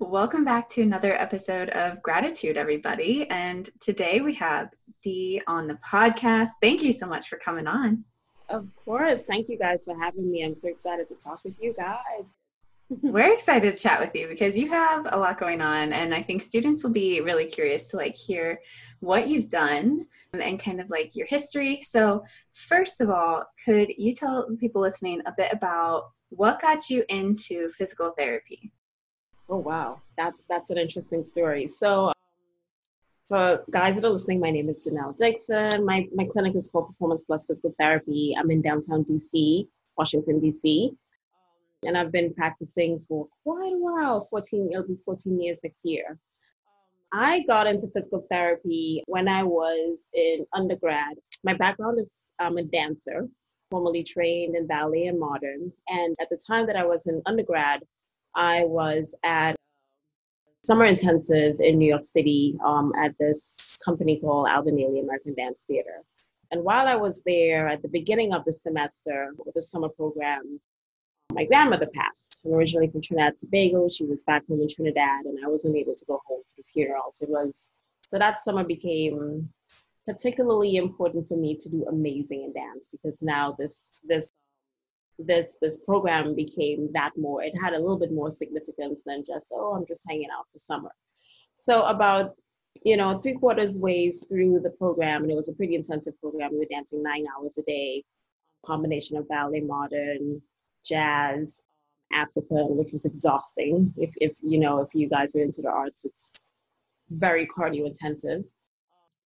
Welcome back to another episode of Graditude, everybody. And today we have Dee on the podcast. Thank you so much for coming on. Of course. Thank you guys for having me. I'm so excited to talk with you guys. We're excited to chat with you because you have a lot going on and I think students will be really curious to like hear what you've done and kind of like your history. So, first of all, could you tell people listening a bit about what got you into physical therapy? Oh wow, that's that's an interesting story. So, um, for guys that are listening, my name is Danelle Dixon. My my clinic is called Performance Plus Physical Therapy. I'm in downtown DC, Washington DC, and I've been practicing for quite a while. 14, it'll be 14 years next year. I got into physical therapy when I was in undergrad. My background is I'm a dancer, formerly trained in ballet and modern. And at the time that I was in undergrad, I was at summer intensive in New York City um, at this company called Ailey American Dance Theater. And while I was there at the beginning of the semester with the summer program, my grandmother passed. I'm originally from Trinidad Tobago. She was back home in Trinidad, and I wasn't able to go home for the funeral. So it was so that summer became particularly important for me to do amazing in dance because now this this this this program became that more. It had a little bit more significance than just oh i'm just hanging out for summer. So about you know three quarters ways through the program and it was a pretty intensive program. We were dancing nine hours a day combination of ballet modern jazz africa which was exhausting. If, if you know if you guys are into the arts it's very cardio intensive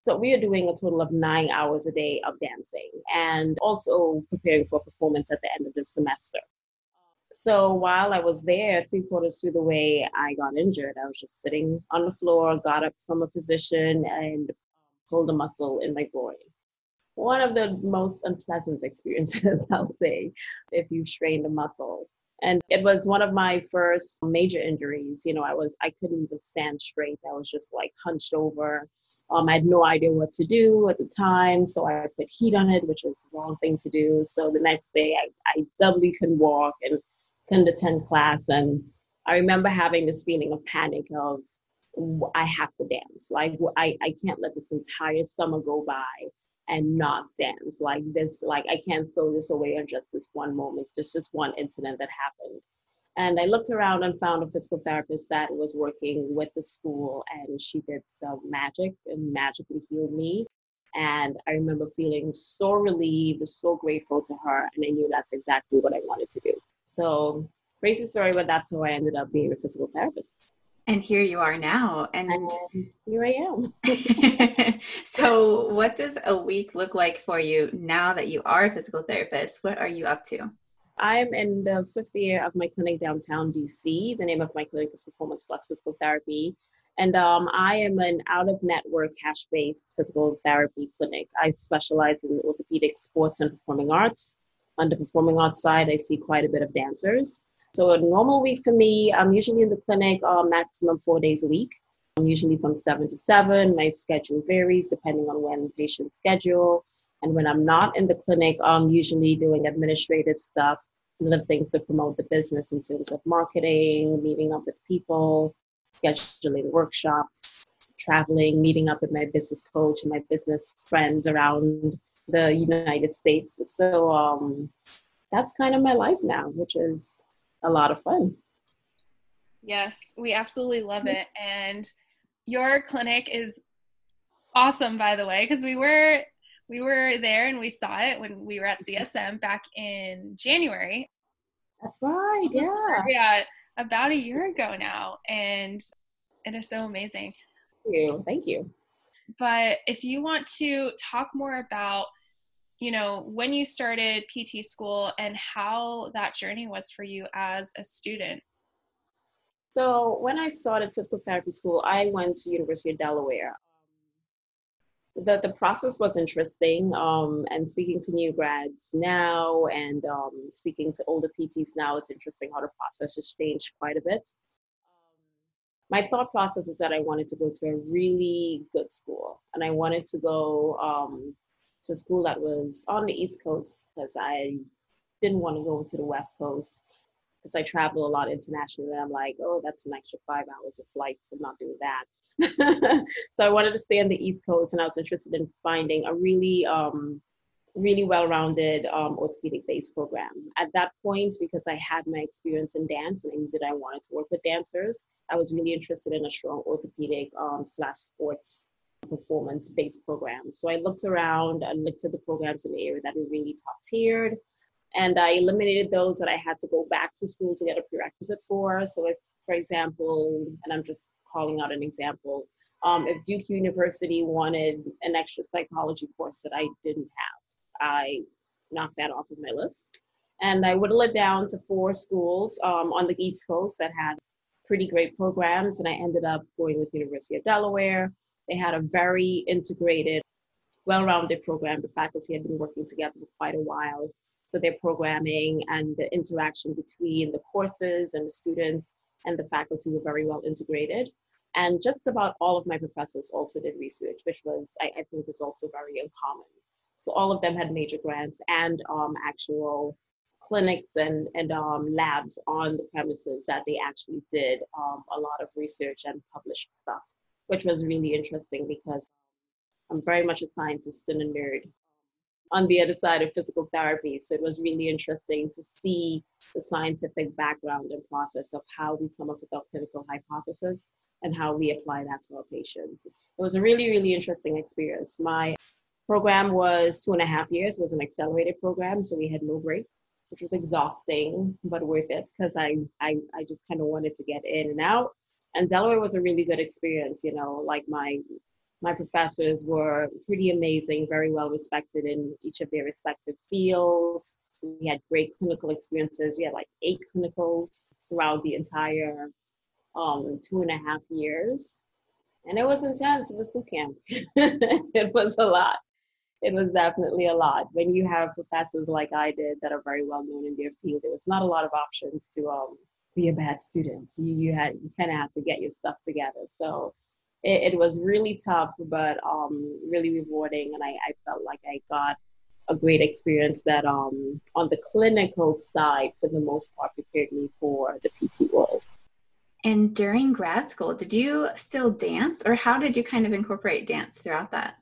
so we are doing a total of nine hours a day of dancing and also preparing for performance at the end of the semester. So while I was there, three quarters through the way, I got injured. I was just sitting on the floor, got up from a position, and pulled a muscle in my groin. One of the most unpleasant experiences, I'll say, if you strained a muscle. And it was one of my first major injuries. You know, I was I couldn't even stand straight. I was just like hunched over um, I had no idea what to do at the time, so I put heat on it, which was the wrong thing to do. So the next day, I, I doubly couldn't walk and couldn't attend class. And I remember having this feeling of panic of, I have to dance. Like, I, I can't let this entire summer go by and not dance. Like, this, like, I can't throw this away on just this one moment, just this one incident that happened. And I looked around and found a physical therapist that was working with the school, and she did some magic and magically healed me. And I remember feeling so relieved, so grateful to her, and I knew that's exactly what I wanted to do. So, crazy story, but that's how I ended up being a physical therapist. And here you are now. And, and here I am. so, what does a week look like for you now that you are a physical therapist? What are you up to? I'm in the fifth year of my clinic downtown DC. The name of my clinic is Performance Plus Physical Therapy. And um, I am an out of network cash based physical therapy clinic. I specialize in orthopedic sports and performing arts. On the performing arts side, I see quite a bit of dancers. So, a normal week for me, I'm usually in the clinic uh, maximum four days a week. I'm usually from seven to seven. My schedule varies depending on when patients schedule. And when I'm not in the clinic, I'm usually doing administrative stuff and other things to promote the business in terms of marketing, meeting up with people, scheduling workshops, traveling, meeting up with my business coach and my business friends around the United States. So um, that's kind of my life now, which is a lot of fun. Yes, we absolutely love it. And your clinic is awesome, by the way, because we were we were there and we saw it when we were at mm-hmm. CSM back in January. That's right. Yeah. Yeah, uh, about a year ago now, and it is so amazing. Thank you. Thank you. But if you want to talk more about you know, when you started PT school and how that journey was for you as a student. So when I started physical therapy school, I went to University of Delaware. The, the process was interesting um, and speaking to new grads now and um, speaking to older PTs now, it's interesting how the process has changed quite a bit. my thought process is that I wanted to go to a really good school and I wanted to go um, to a school that was on the East Coast because I didn't want to go to the West Coast because I travel a lot internationally. And I'm like, oh, that's an extra five hours of flights. I'm not doing that. so I wanted to stay on the East Coast, and I was interested in finding a really, um, really well-rounded um, orthopedic-based program. At that point, because I had my experience in dance and I knew that I wanted to work with dancers, I was really interested in a strong orthopedic um, slash sports performance based program. So I looked around and looked at the programs in the area that were really top tiered. And I eliminated those that I had to go back to school to get a prerequisite for. So, if, for example, and I'm just calling out an example, um, if Duke University wanted an extra psychology course that I didn't have, I knocked that off of my list. And I whittled it down to four schools um, on the East Coast that had pretty great programs. And I ended up going with University of Delaware, they had a very integrated, well rounded program. The faculty had been working together for quite a while. So their programming and the interaction between the courses and the students and the faculty were very well integrated. And just about all of my professors also did research, which was, I, I think, is also very uncommon. So all of them had major grants and um, actual clinics and, and um, labs on the premises that they actually did um, a lot of research and published stuff which was really interesting because I'm very much a scientist and a nerd on the other side of physical therapy. So it was really interesting to see the scientific background and process of how we come up with our clinical hypothesis and how we apply that to our patients. It was a really, really interesting experience. My program was two and a half years, was an accelerated program, so we had no break, which was exhausting, but worth it because I, I, I just kind of wanted to get in and out and Delaware was a really good experience. You know, like my my professors were pretty amazing, very well respected in each of their respective fields. We had great clinical experiences. We had like eight clinicals throughout the entire um, two and a half years. And it was intense. It was boot camp. it was a lot. It was definitely a lot. When you have professors like I did that are very well known in their field, there was not a lot of options to um, be a bad student. You, you had you kind of had to get your stuff together. So it, it was really tough, but um, really rewarding, and I, I felt like I got a great experience that um, on the clinical side, for the most part, prepared me for the PT world. And during grad school, did you still dance, or how did you kind of incorporate dance throughout that?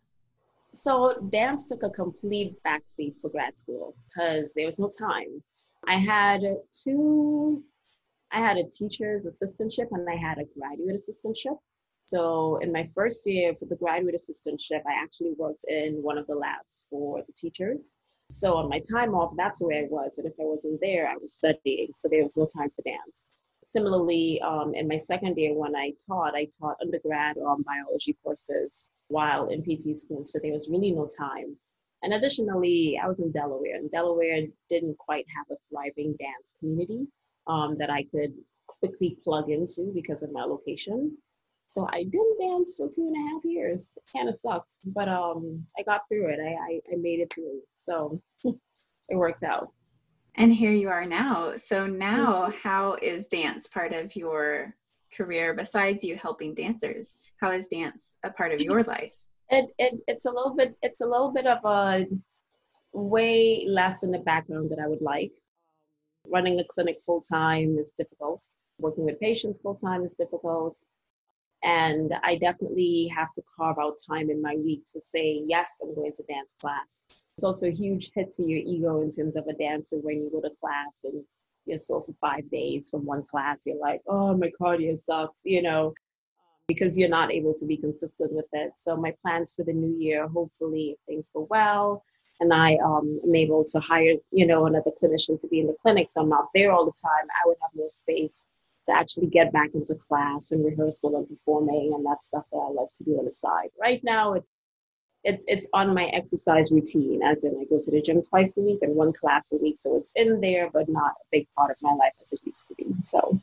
So dance took a complete backseat for grad school because there was no time. I had two I had a teacher's assistantship and I had a graduate assistantship. So in my first year for the graduate assistantship, I actually worked in one of the labs for the teachers. So on my time off, that's where I was. And if I wasn't there, I was studying. So there was no time for dance. Similarly, um, in my second year when I taught, I taught undergrad um, biology courses while in PT school. So there was really no time. And additionally, I was in Delaware, and Delaware didn't quite have a thriving dance community um, that I could quickly plug into because of my location. So I didn't dance for two and a half years. Kind of sucked, but um, I got through it. I, I, I made it through. So it worked out. And here you are now. So now, mm-hmm. how is dance part of your career besides you helping dancers? How is dance a part of your life? It, it it's a little bit it's a little bit of a way less in the background that I would like running a clinic full time is difficult. Working with patients full time is difficult. And I definitely have to carve out time in my week to say, yes, I'm going to dance class. It's also a huge hit to your ego in terms of a dancer when you go to class and you're sore for five days from one class, you're like, oh, my cardio sucks, you know. because you're not able to be consistent with it. So my plans for the new year, hopefully, if things go well, and I um, am able to hire, you know, another clinician to be in the clinic, so I'm not there all the time. I would have more space to actually get back into class and rehearsal and performing and that stuff that I love to do on the side. Right now, it's it's it's on my exercise routine, as in I go to the gym twice a week and one class a week, so it's in there, but not a big part of my life as it used to be. So,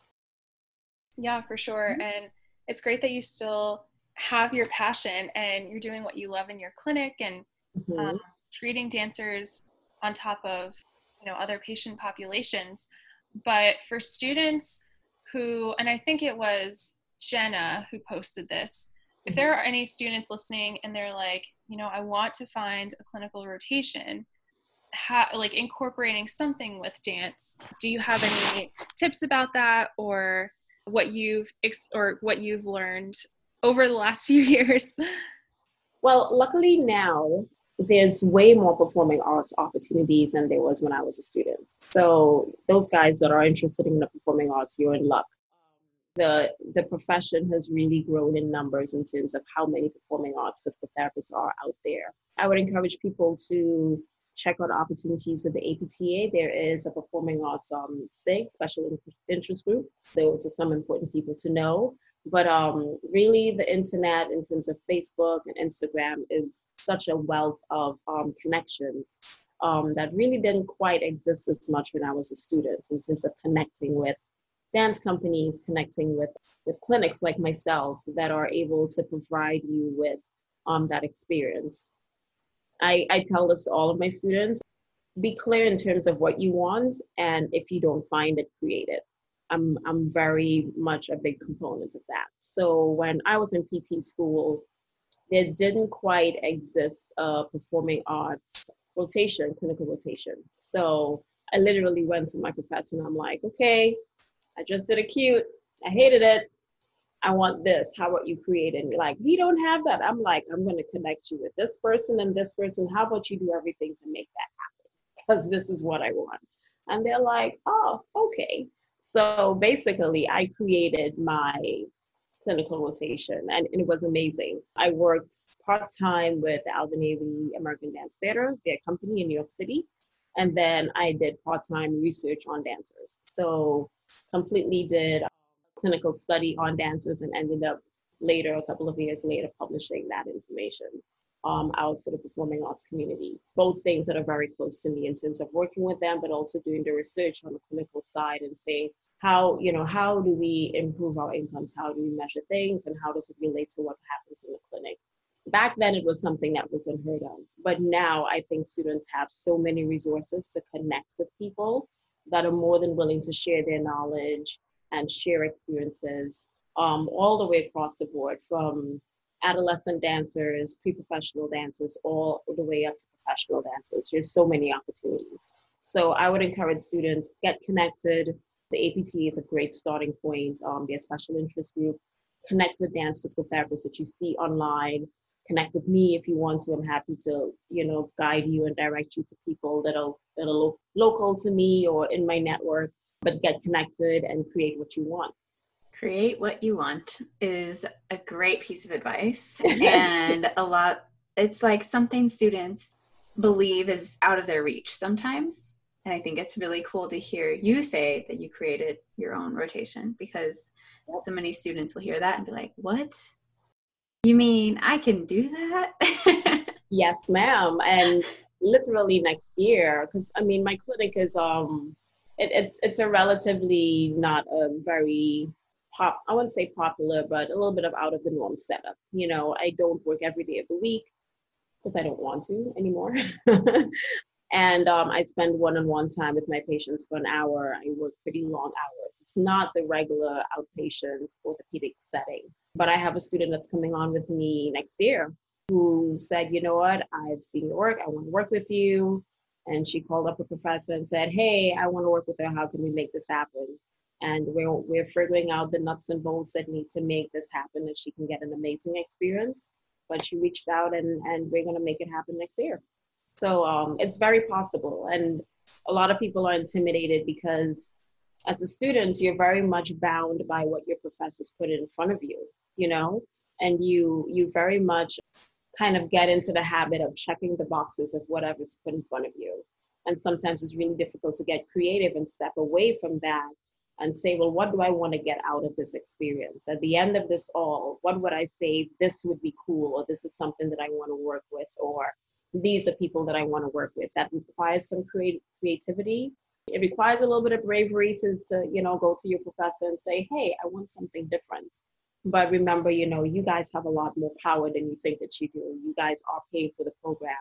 yeah, for sure, mm-hmm. and it's great that you still have your passion and you're doing what you love in your clinic and mm-hmm. um, treating dancers on top of you know other patient populations but for students who and i think it was jenna who posted this if mm-hmm. there are any students listening and they're like you know i want to find a clinical rotation how, like incorporating something with dance do you have any tips about that or what you've ex- or what you've learned over the last few years well luckily now there's way more performing arts opportunities than there was when I was a student. So those guys that are interested in the performing arts, you're in luck. The the profession has really grown in numbers in terms of how many performing arts physical therapists are out there. I would encourage people to check out opportunities with the APTA. There is a performing arts um, SIG, special interest group. Those are some important people to know. But um, really, the internet, in terms of Facebook and Instagram, is such a wealth of um, connections um, that really didn't quite exist as much when I was a student in terms of connecting with dance companies, connecting with, with clinics like myself that are able to provide you with um, that experience. I, I tell this to all of my students be clear in terms of what you want, and if you don't find it, create it. I'm I'm very much a big component of that. So when I was in PT school, there didn't quite exist a performing arts rotation, clinical rotation. So I literally went to my professor and I'm like, okay, I just did acute. I hated it. I want this. How about you create it? like, we don't have that. I'm like, I'm going to connect you with this person and this person. How about you do everything to make that happen? Because this is what I want. And they're like, oh, okay. So basically, I created my clinical rotation and, it was amazing. I worked part time with Ailey American Dance Theater, their company in New York City. And then I did part time research on dancers. So, completely did a clinical study on dancers and ended up later, a couple of years later, publishing that information um, out for the performing arts community. Both things that are very close to me in terms of working with them, but also doing the research on the clinical side and saying how you know how do we improve our incomes, how do we measure things, and how does it relate to what happens in the clinic. Back then, it was something that was unheard of, but now I think students have so many resources to connect with people that are more than willing to share their knowledge and share experiences um, all the way across the board from adolescent dancers, pre-professional dancers, all the way up to professional dancers. There's so many opportunities. So I would encourage students get connected. The APT is a great starting point. Um, their special interest group. Connect with dance physical therapists that you see online. Connect with me if you want to. I'm happy to, you know, guide you and direct you to people that are that are lo- local to me or in my network. But get connected and create what you want. Create what you want is a great piece of advice. and a lot, it's like something students believe is out of their reach sometimes. And I think it's really cool to hear you say that you created your own rotation because yep. so many students will hear that and be like, what? You mean I can do that? yes, ma'am. And literally next year, because I mean, my clinic is, um, it, it's it's a relatively not a very pop i wouldn't say popular but a little bit of out of the norm setup. You know i don't work every day of the week because i don't want to anymore. And um, i spend one-on-one time with my patients for an hour. I work pretty long hours. It's not the regular outpatient orthopedic setting. But i have a student that's coming on with me next year who said you know what? I've seen your work. I want to work with you. And she called up a professor and said hey i want to work with her. How can we make this happen and we're, we're figuring out the nuts and bolts that need to make this happen that she can get an amazing experience. But she reached out and, and we're going to make it happen next year. So um, it's very possible. And a lot of people are intimidated because as a student you're very much bound by what your professors put in front of you you know, and you you very much kind of get into the habit of checking the boxes of whatever's put in front of you. And sometimes it's really difficult to get creative and step away from that and say, well, what do I want to get out of this experience? At the end of this all, what would I say this would be cool, or this is something that I want to work with, or these are people that I want to work with. That requires some creativity. It requires a little bit of bravery to, to, you know, go to your professor and say, hey, I want something different. But remember, you know, you guys have a lot more power than you think that you do. You guys are paid for the program.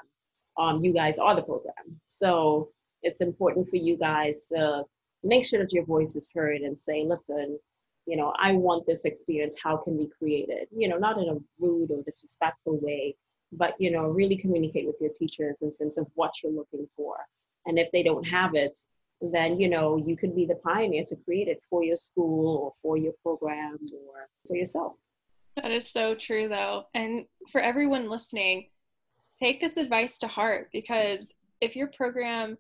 Um, you guys are the program. So it's important for you guys to make sure that your voice is heard and say, listen, you know, I want this experience. How can we create it? You know, not in a rude or disrespectful way, but, you know, really communicate with your teachers in terms of what you're looking for. And if they don't have it, then, you know, you could be the pioneer to create it for your school or for your program or for yourself. That is so true, though. And for everyone listening, take this advice to heart because if your program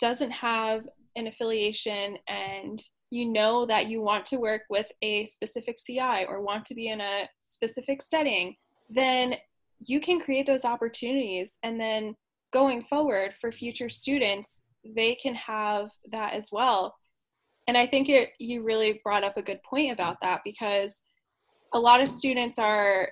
doesn't have an affiliation and you know that you want to work with a specific CI or want to be in a specific setting, then you can create those opportunities. And then going forward for future students, they can have that as well. And I think it, you really brought up a good point about that because a lot of students are,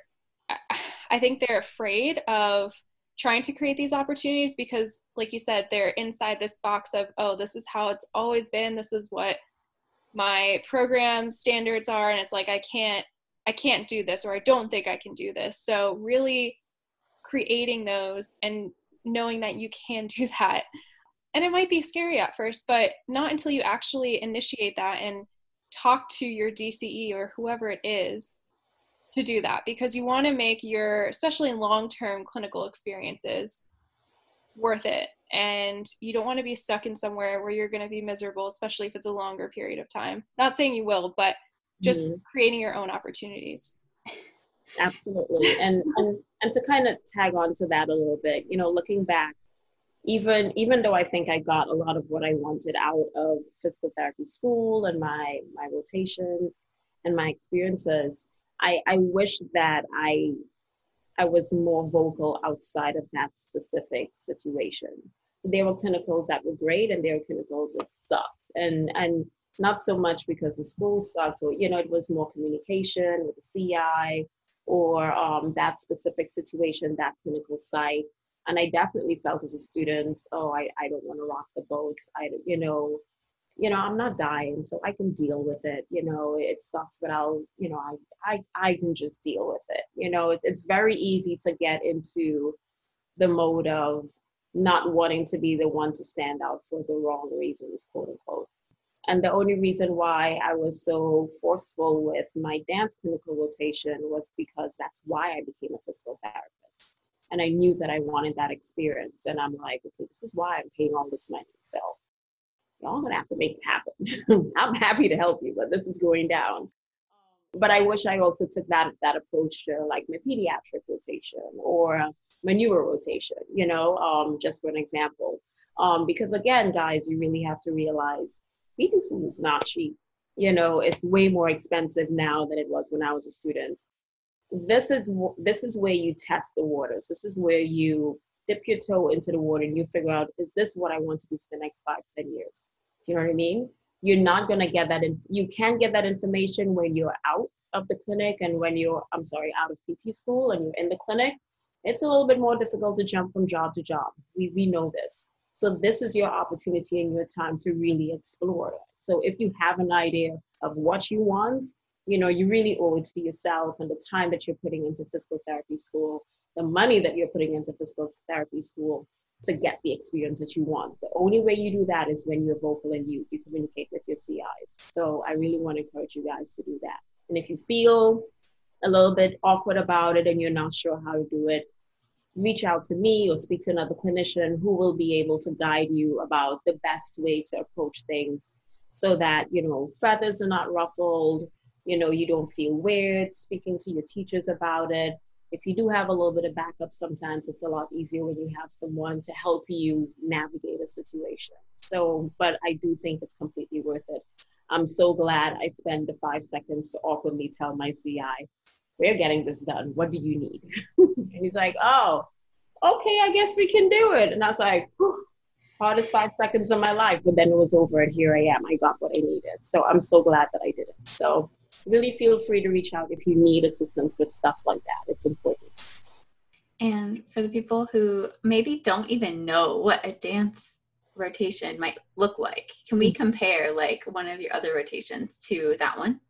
I think they're afraid of trying to create these opportunities because like you said they're inside this box of oh this is how it's always been. This is what my program standards are. And it's like i can't i can't do this or i don't think i can do this. So really creating those and knowing that you can do that. And it might be scary at first but not until you actually initiate that and talk to your dce or whoever it is to do that because you want to make your especially long-term clinical experiences worth it. And you don't want to be stuck in somewhere where you're going to be miserable especially if it's a longer period of time. Not saying you will but just mm-hmm. creating your own opportunities. Absolutely. And, and and to kind of tag on to that a little bit you know looking back even even though i think i got a lot of what i wanted out of physical therapy school and my my rotations and my experiences I, I wish that I I was more vocal outside of that specific situation. There were clinicals that were great and there were clinicals that sucked. And and not so much because the school sucked or you know it was more communication with the CI or um, that specific situation, that clinical site. And I definitely felt as a student, oh, I, I don't want to rock the boat. I, you know, you know i'm not dying so i can deal with it you know it sucks but i'll you know i i, I can just deal with it you know it, it's very easy to get into the mode of not wanting to be the one to stand out for the wrong reasons quote unquote. And the only reason why i was so forceful with my dance clinical rotation was because that's why i became a physical therapist. And i knew that i wanted that experience and i'm like okay this is why i'm paying all this money so y'all gonna have to make it happen. I'm happy to help you, but this is going down. But I wish I also took that that approach to like my pediatric rotation or my neuro rotation, you know, um, just for an example. Um, because again, guys, you really have to realize PT school is not cheap. You know, it's way more expensive now than it was when I was a student. This is this is where you test the waters. This is where you dip your toe into the water and you figure out, is this what I want to do for the next five, ten years? Do you know what I mean? You're not going to get that. In, you can get that information when you're out of the clinic and when you're, I'm sorry, out of PT school and you're in the clinic. It's a little bit more difficult to jump from job to job. We, we know this. So this is your opportunity and your time to really explore. So if you have an idea of what you want, you know, you really owe it to yourself and the time that you're putting into physical therapy school the money that you're putting into physical therapy school to get the experience that you want. The only way you do that is when you're vocal and you, you communicate with your CIs. So I really want to encourage you guys to do that. And if you feel a little bit awkward about it and you're not sure how to do it, reach out to me or speak to another clinician who will be able to guide you about the best way to approach things so that, you know, feathers are not ruffled, you know, you don't feel weird speaking to your teachers about it if you do have a little bit of backup, sometimes it's a lot easier when you have someone to help you navigate a situation. So, but I do think it's completely worth it. I'm so glad I spent the five seconds to awkwardly tell my CI, we're getting this done. What do you need? and he's like, oh, okay, I guess we can do it. And I was like, hardest five seconds of my life. But then it was over, and here I am. I got what I needed. So I'm so glad that I did it. So really feel free to reach out if you need assistance with stuff like that. It's important. And for the people who maybe don't even know what a dance rotation might look like, can we mm-hmm. compare like one of your other rotations to that one?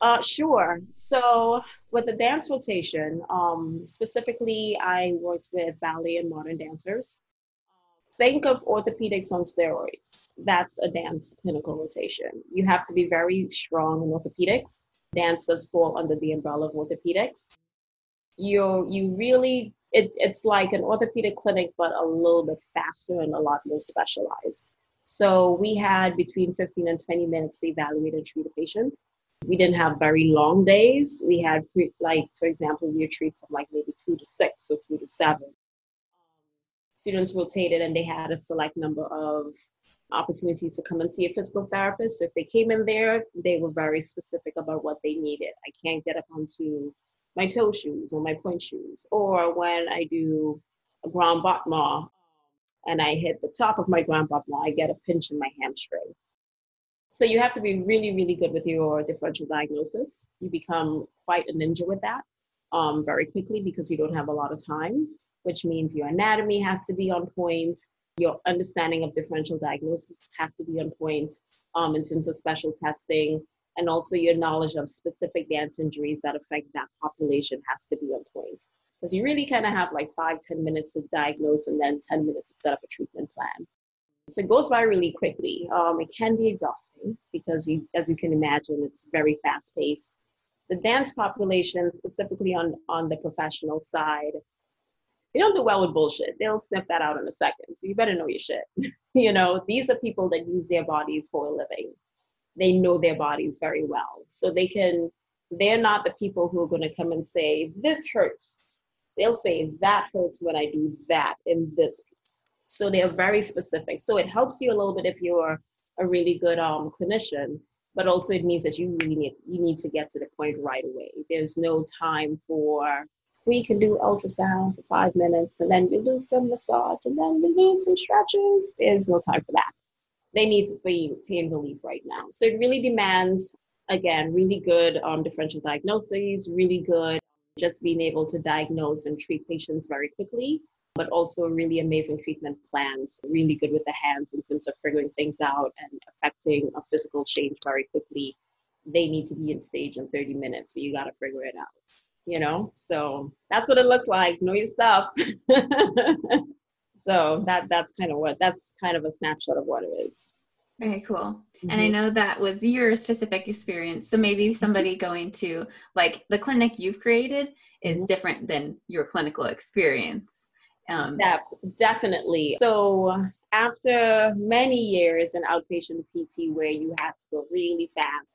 Uh, sure. So with the dance rotation, um, specifically, I worked with ballet and modern dancers. Think of orthopedics on steroids. That's a dance clinical rotation. You have to be very strong in orthopedics. Dance does fall under the umbrella of orthopedics. You you really it, it's like an orthopedic clinic, but a little bit faster and a lot more specialized. So we had between 15 and 20 minutes to evaluate and treat a patient we didn't have very long days. We had, like, for example, we treat from like maybe two to six or two to seven. Students rotated and they had a select number of opportunities to come and see a physical therapist. So if they came in there, they were very specific about what they needed. I can't get up onto my toe shoes or my pointe shoes. Or when I do a grand battement and I hit the top of my grand battement, I get a pinch in my hamstring. So you have to be really, really good with your differential diagnosis. You become quite a ninja with that um, very quickly because you don't have a lot of time, which means your anatomy has to be on point. Your understanding of differential diagnosis have to be on point um, in terms of special testing. And also your knowledge of specific dance injuries that affect that population has to be on point. Because you really kind of have like five, ten minutes to diagnose and then 10 minutes to set up a treatment plan. So it goes by really quickly. Um, it can be exhausting because, you, as you can imagine, it's very fast paced. The dance population, specifically on, on the professional side, they don't do well with bullshit. They'll sniff that out in a second. So you better know your shit. you know, these are people that use their bodies for a living. They know their bodies very well. So they can, they're not the people who are going to come and say, this hurts. They'll say, that hurts when I do that in this piece. so they are very specific. So it helps you a little bit if you're a really good um, clinician, but also it means that you really need you need to get to the point right away. There's no time for we can do ultrasound for five minutes and then we'll do some massage and then we'll do some stretches. There's no time for that. They need to feel pain relief right now. So it really demands, again, really good um, differential diagnoses, really good just being able to diagnose and treat patients very quickly but also really amazing treatment plans, really good with the hands in terms of figuring things out and affecting a physical change very quickly. They need to be in stage in 30 minutes, so you got to figure it out. You know, so that's what it looks like. Know your stuff. so that that's kind of what that's kind of a snapshot of what it is. Very cool. Mm-hmm. And I mm-hmm. know that was your specific experience. So maybe somebody going to like the clinic you've created is mm-hmm. different than your clinical experience. Um, yeah, definitely. So after many years in outpatient PT where you have to go really fast,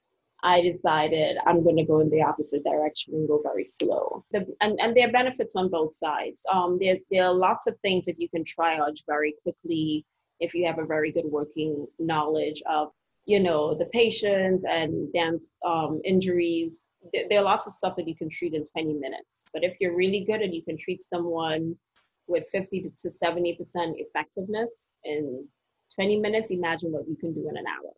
I decided I'm going to go in the opposite direction and go very slow. The, and, and there are benefits on both sides. Um, there, there are lots of things that you can triage very quickly if you have a very good working knowledge of, you know, the patients and dance um, injuries. There, there are lots of stuff that you can treat in 20 minutes. But if you're really good and you can treat someone with 50 to 70% effectiveness in 20 minutes, imagine what you can do in an hour.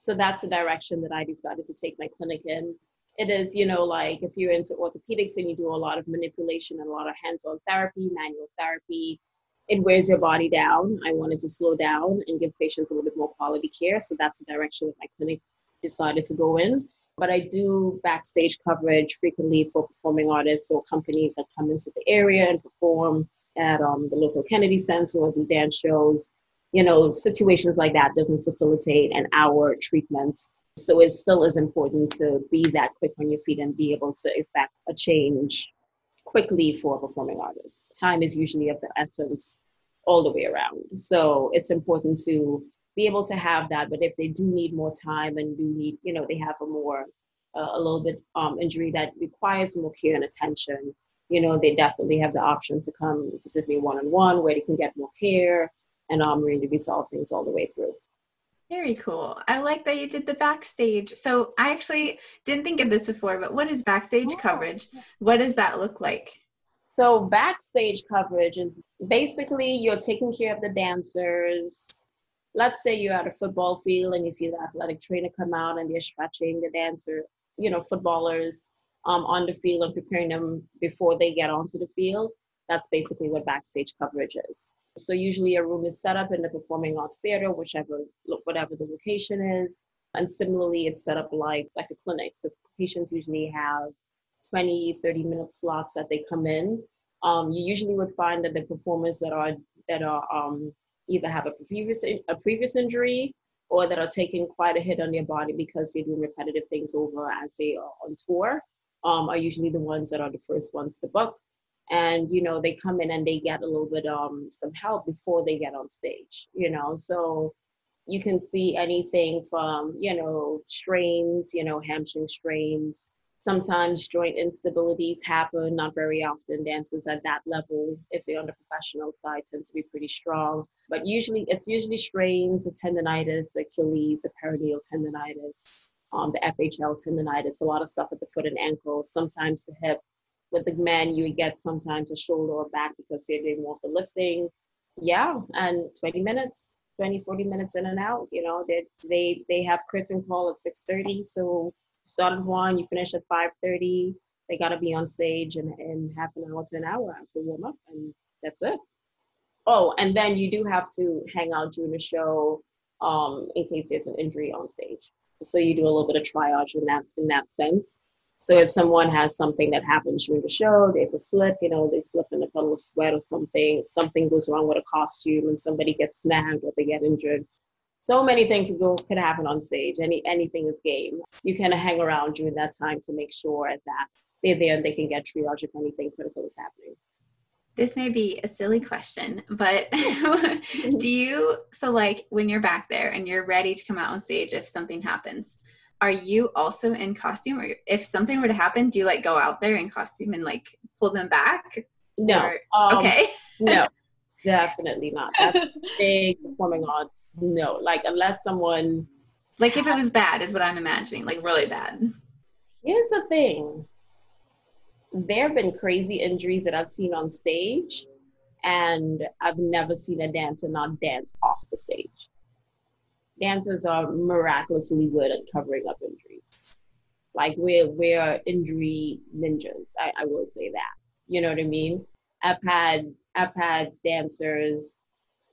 So that's a direction that I decided to take my clinic in. It is, you know, like if you're into orthopedics and you do a lot of manipulation and a lot of hands on therapy, manual therapy, it wears your body down. I wanted to slow down and give patients a little bit more quality care. So that's the direction that my clinic decided to go in. But I do backstage coverage frequently for performing artists or companies that come into the area and perform at um, the local Kennedy Center or do dance shows. You know, situations like that doesn't facilitate an hour treatment. So it still is important to be that quick on your feet and be able to effect a change quickly for a performing artist. Time is usually of the essence all the way around. So it's important to be able to have that. But if they do need more time and do need, you know, they have a more, uh, a little bit um, injury that requires more care and attention, you know, they definitely have the option to come visit me one on one where they can get more care and um, really resolve things all the way through. Very cool. I like that you did the backstage. So I actually didn't think of this before, but what is backstage oh. coverage? What does that look like? So backstage coverage is basically you're taking care of the dancers. Let's say you're at a football field and you see the athletic trainer come out and they're stretching the dancer, you know, footballers um, on the field and preparing them before they get onto the field. That's basically what backstage coverage is. So usually a room is set up in the performing arts theater, whichever whatever the location is. And similarly, it's set up like like a clinic. So patients usually have 20, 30 minute slots that they come in. Um, you usually would find that the performers that are that are um, either have a previous a previous injury or that are taking quite a hit on their body because they're doing repetitive things over as they are on tour um, are usually the ones that are the first ones to book and you know they come in and they get a little bit um some help before they get on stage you know? So you can see anything from you know strains you know hamstring strains. Sometimes joint instabilities happen not very often. Dancers at that level if they're on the professional side tend to be pretty strong. But usually it's usually strains a tendonitis achilles a peroneal tendonitis um, the fhl tendonitis a lot of stuff at the foot and ankle sometimes the hip with the men you get sometimes a shoulder or back because they're doing more the lifting. Yeah and 20 minutes 20 40 minutes in and out you know they they they have curtain call at 6.30 so start at 1 you finish at 5.30 they got to be on stage in, in half an hour to an hour after warm up and that's it. Oh and then you do have to hang out during the show um, in case there's an injury on stage. So you do a little bit of triage in that in that sense so if someone has something that happens during the show, there's a slip, you know, they slip in a puddle of sweat or something, something goes wrong with a costume and somebody gets snagged or they get injured. So many things could, go, could happen on stage. Any anything is game. You kind of hang around during that time to make sure that they're there and they can get triage if anything critical is happening. This may be a silly question, but do you so like when you're back there and you're ready to come out on stage if something happens? Are you also in costume? Or if something were to happen do you like go out there in costume and like pull them back? No. Or, um, okay. no. Definitely not. That's big performing arts. No. Like unless someone like if it was bad is what i'm imagining like really bad. Here's the thing. There have been crazy injuries that i've seen on stage and i've never seen a dancer not dance off the stage dancers are miraculously good at covering up injuries. Like we're we're injury ninjas. I, I will say that. You know what I mean? I've had I've had dancers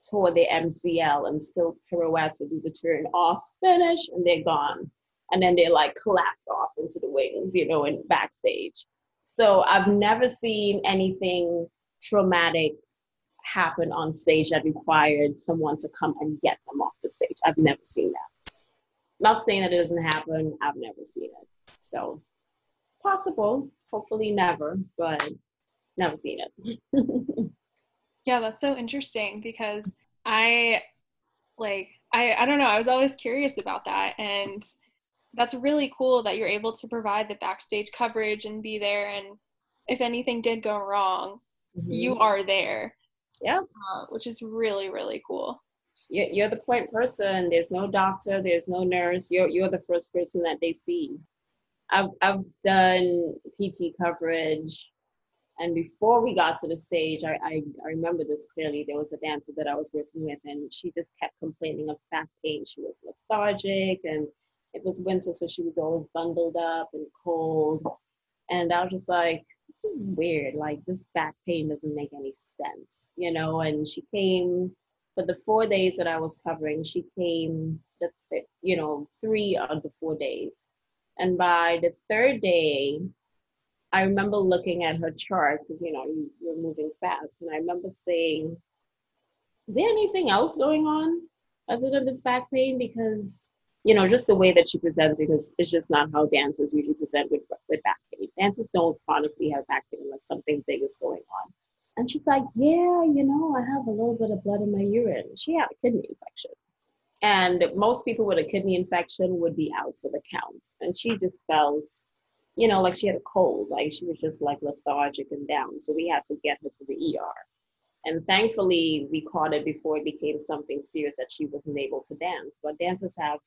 tore their MCL and still pirouette to do the turn off finish and they're gone. And then they like collapse off into the wings, you know, and backstage. So I've never seen anything traumatic happen on stage that required someone to come and get them off the stage. I've never seen that. Not saying that it doesn't happen, I've never seen it. So possible, hopefully never, but never seen it. yeah, that's so interesting because I like I I don't know, I was always curious about that and that's really cool that you're able to provide the backstage coverage and be there and if anything did go wrong, mm-hmm. you are there yeah. Uh, which is really, really cool. You're the point person. There's no doctor, there's no nurse. You're, you're the first person that they see. I've, I've done PT coverage. And before we got to the stage, I, I, I remember this clearly. There was a dancer that I was working with, and she just kept complaining of back pain. She was lethargic, and it was winter, so she was always bundled up and cold. And I was just like, this is weird. Like this back pain doesn't make any sense, you know. And she came for the four days that I was covering. She came the th- you know three of the four days, and by the third day, I remember looking at her chart because you know you, you're moving fast, and I remember saying, "Is there anything else going on other than this back pain?" Because you know, just the way that she presents it, because it's just not how dancers usually present with, with back pain. Dancers don't chronically have back pain unless something big is going on. And she's like, Yeah, you know, I have a little bit of blood in my urine. She had a kidney infection. And most people with a kidney infection would be out for the count. And she just felt, you know, like she had a cold, like she was just like lethargic and down. So we had to get her to the ER. And thankfully, we caught it before it became something serious that she wasn't able to dance. But dancers have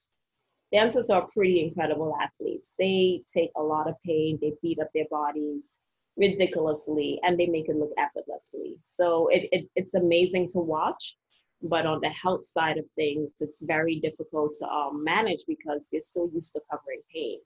dancers are pretty incredible athletes. They take a lot of pain, they beat up their bodies ridiculously, and they make it look effortlessly. So it, it it's amazing to watch. But on the health side of things, it's very difficult to um, manage because you're so used to covering pain.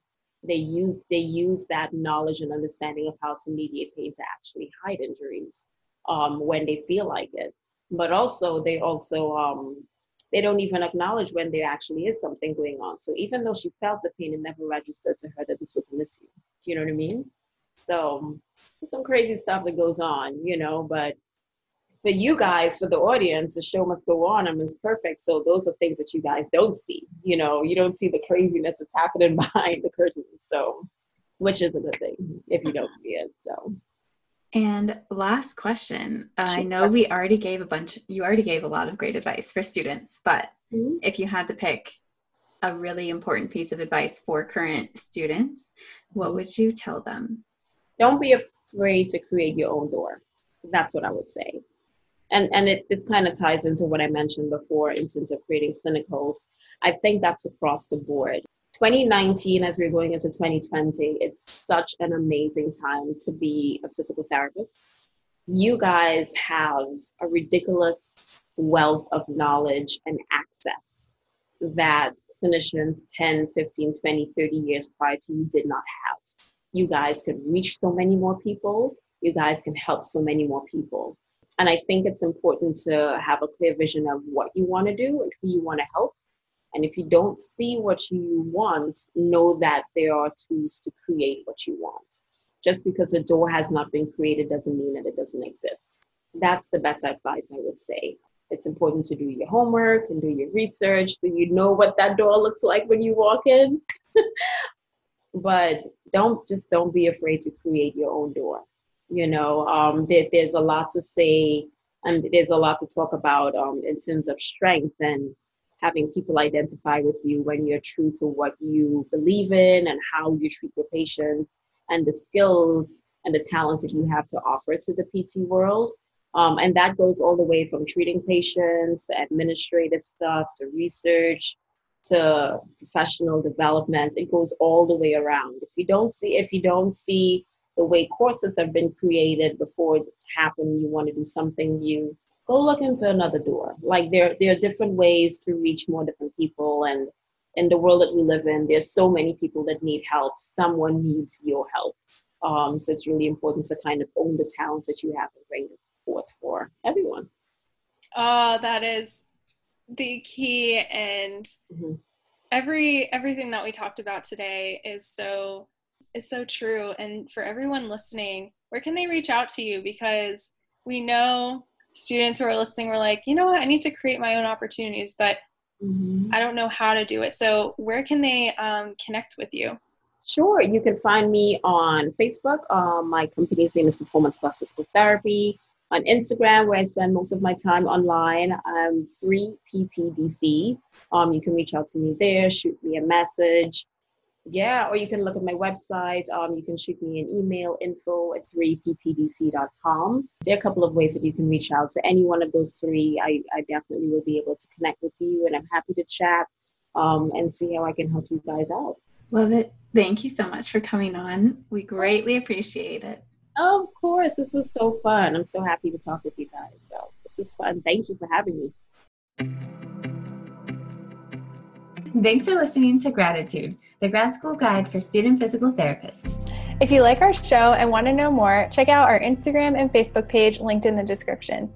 They use they use that knowledge and understanding of how to mediate pain to actually hide injuries um, when they feel like it. But also, they also um, they don't even acknowledge when there actually is something going on. So even though she felt the pain, it never registered to her that this was an issue. Do you know what I mean? So some crazy stuff that goes on, you know, but for you guys, for the audience, the show must go on. I mean, it's perfect. So those are things that you guys don't see. You know, you don't see the craziness that's happening behind the curtain. So, which is a good thing if you don't see it. So. And last question. Uh, I know we already gave a bunch, you already gave a lot of great advice for students, but mm-hmm. if you had to pick a really important piece of advice for current students, what would you tell them? Don't be afraid to create your own door. That's what I would say and and it this kind of ties into what I mentioned before in terms of creating clinicals. I think that's across the board. 2019, as we're going into 2020, it's such an amazing time to be a physical therapist. You guys have a ridiculous wealth of knowledge and access that clinicians 10, 15, 20, 30 years prior to you did not have. You guys can reach so many more people. You guys can help so many more people. And I think it's important to have a clear vision of what you want to do and who you want to help. And if you don't see what you want, know that there are tools to create what you want. Just because a door has not been created doesn't mean that it doesn't exist. That's the best advice I would say. It's important to do your homework and do your research so you know what that door looks like when you walk in. but don't just don't be afraid to create your own door you know um, there, there's a lot to say and there's a lot to talk about um, in terms of strength and having people identify with you when you're true to what you believe in and how you treat your patients and the skills and the talents that you have to offer to the PT world. Um, and that goes all the way from treating patients to administrative stuff to research to professional development. It goes all the way around. If you don't see, if you don't see the way courses have been created before it happened, you want to do something new, go look into another door. Like there, there are different ways to reach more different people. And in the world that we live in, there's so many people that need help. Someone needs your help. Um, so it's really important to kind of own the talents that you have and bring it forth for everyone. Oh, that is the key. And mm-hmm. every everything that we talked about today is so is so true. And for everyone listening, where can they reach out to you? Because we know students who are listening were like, you know what, I need to create my own opportunities, but mm-hmm. I don't know how to do it. So, where can they um, connect with you? Sure. You can find me on Facebook. Um, my company's name is Performance Plus Physical Therapy. On Instagram, where I spend most of my time online, I'm 3PTDC. Um, you can reach out to me there, shoot me a message yeah, or you can look at my website. Um, you can shoot me an email, info at 3ptdc.com. There are a couple of ways that you can reach out. So any one of those three, I, I definitely will be able to connect with you, and I'm happy to chat um, and see how I can help you guys out. Love it. Thank you so much for coming on. We greatly appreciate it. of course. This was so fun. I'm so happy to talk with you guys. So this is fun. Thank you for having me. Thanks for listening to Graditude, the grad school guide for student physical therapists. If you like our show and want to know more, check out our Instagram and Facebook page linked in the description.